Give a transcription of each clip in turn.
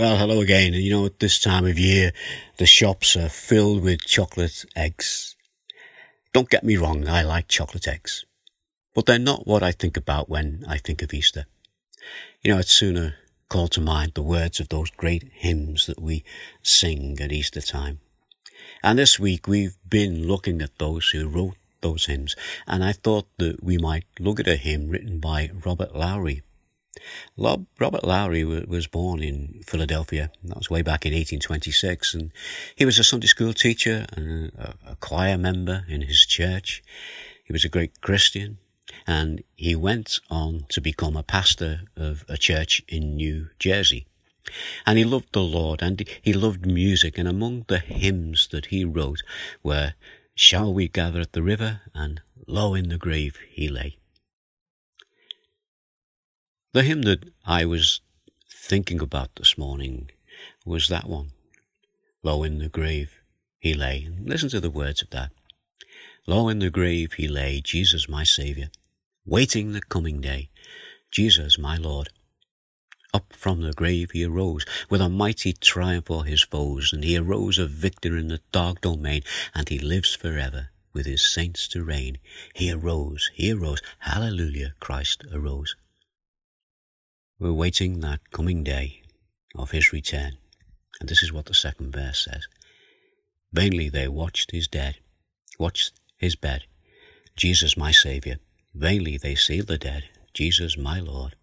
Well, hello again. You know, at this time of year, the shops are filled with chocolate eggs. Don't get me wrong, I like chocolate eggs. But they're not what I think about when I think of Easter. You know, I'd sooner call to mind the words of those great hymns that we sing at Easter time. And this week we've been looking at those who wrote those hymns, and I thought that we might look at a hymn written by Robert Lowry. Robert Lowry was born in Philadelphia. That was way back in 1826, and he was a Sunday school teacher and a, choir member in his church. He was a great Christian, and he went on to become a pastor of a church in New Jersey. And he loved the Lord and he loved music, and among the hymns that he wrote were Shall We Gather at the River and Low in the Grave He Lay. The hymn that I was thinking about this morning was that one. Low in the grave he lay. Listen to the words of that. Low in the grave he lay, Jesus my Saviour, waiting the coming day, Jesus my Lord. Up from the grave he arose with a mighty triumph for his foes, and he arose a victor in the dark domain, and he lives forever with his saints to reign. He arose, he arose, hallelujah, Christ arose. We're waiting that coming day of his return. And this is what the second verse says. Vainly they watched his dead, watched his bed, Jesus my Saviour. Vainly they sealed the dead, Jesus my Lord.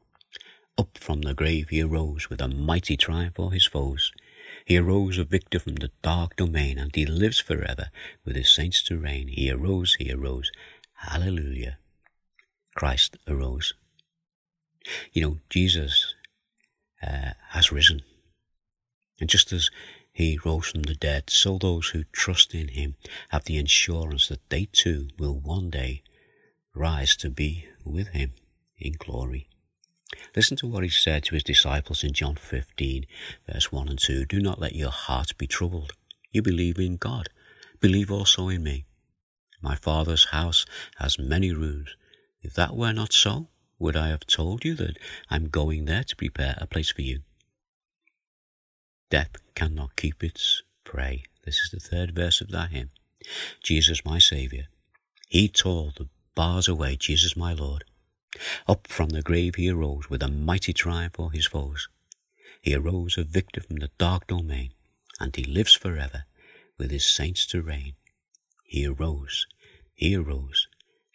Up from the grave he arose with a mighty triumph for his foes. He arose a victor from the dark domain, and he lives forever with his saints to reign. He arose, he arose. Hallelujah. Christ arose. You know, Jesus uh, has risen. And just as he rose from the dead, so those who trust in him have the assurance that they too will one day rise to be with him in glory. Listen to what he said to his disciples in John 15, verse 1 and 2. Do not let your heart be troubled. You believe in God. Believe also in me. My Father's house has many rooms. If that were not so, would I have told you that I'm going there to prepare a place for you? Death cannot keep its prey. This is the third verse of that hymn. Jesus, my Saviour. He tore the bars away, Jesus, my Lord. Up from the grave he arose with a mighty triumph for his foes. He arose a victor from the dark domain, and he lives forever with his saints to reign. He arose, he arose.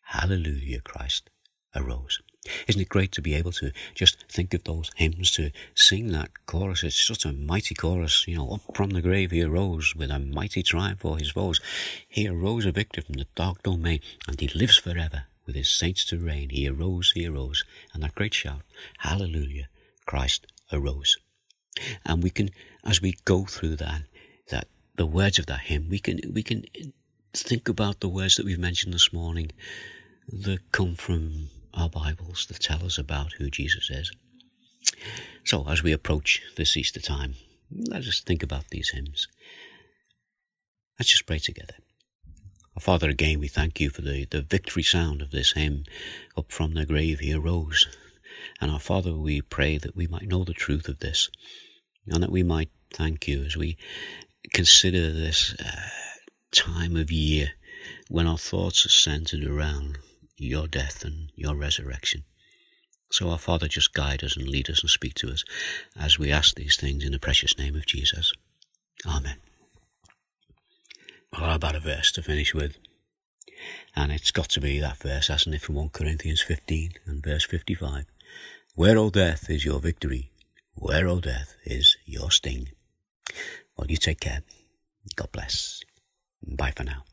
Hallelujah, Christ arose. Isn't it great to be able to just think of those hymns, to sing that chorus? It's such a mighty chorus. You know, up from the grave he arose with a mighty triumph for his foes. He arose a victor from the dark domain, and he lives forever with his saints to reign. He arose, he arose. And that great shout, Hallelujah, Christ arose. And we can, as we go through that, that the words of that hymn, we can, we can think about the words that we've mentioned this morning that come from our Bibles that tell us about who Jesus is. So, as we approach this Easter time, let us think about these hymns. Let's just pray together. Our Father, again, we thank you for the, the victory sound of this hymn. Up from the grave he arose. And our Father, we pray that we might know the truth of this and that we might thank you as we consider this uh, time of year when our thoughts are centered around your death and your resurrection. So, our Father, just guide us and lead us and speak to us as we ask these things in the precious name of Jesus. Amen. Well, how about a verse to finish with? And it's got to be that verse, hasn't it, from 1 Corinthians 15 and verse 55. Where, O death, is your victory? Where, O death, is your sting? Well, you take care. God bless. Bye for now.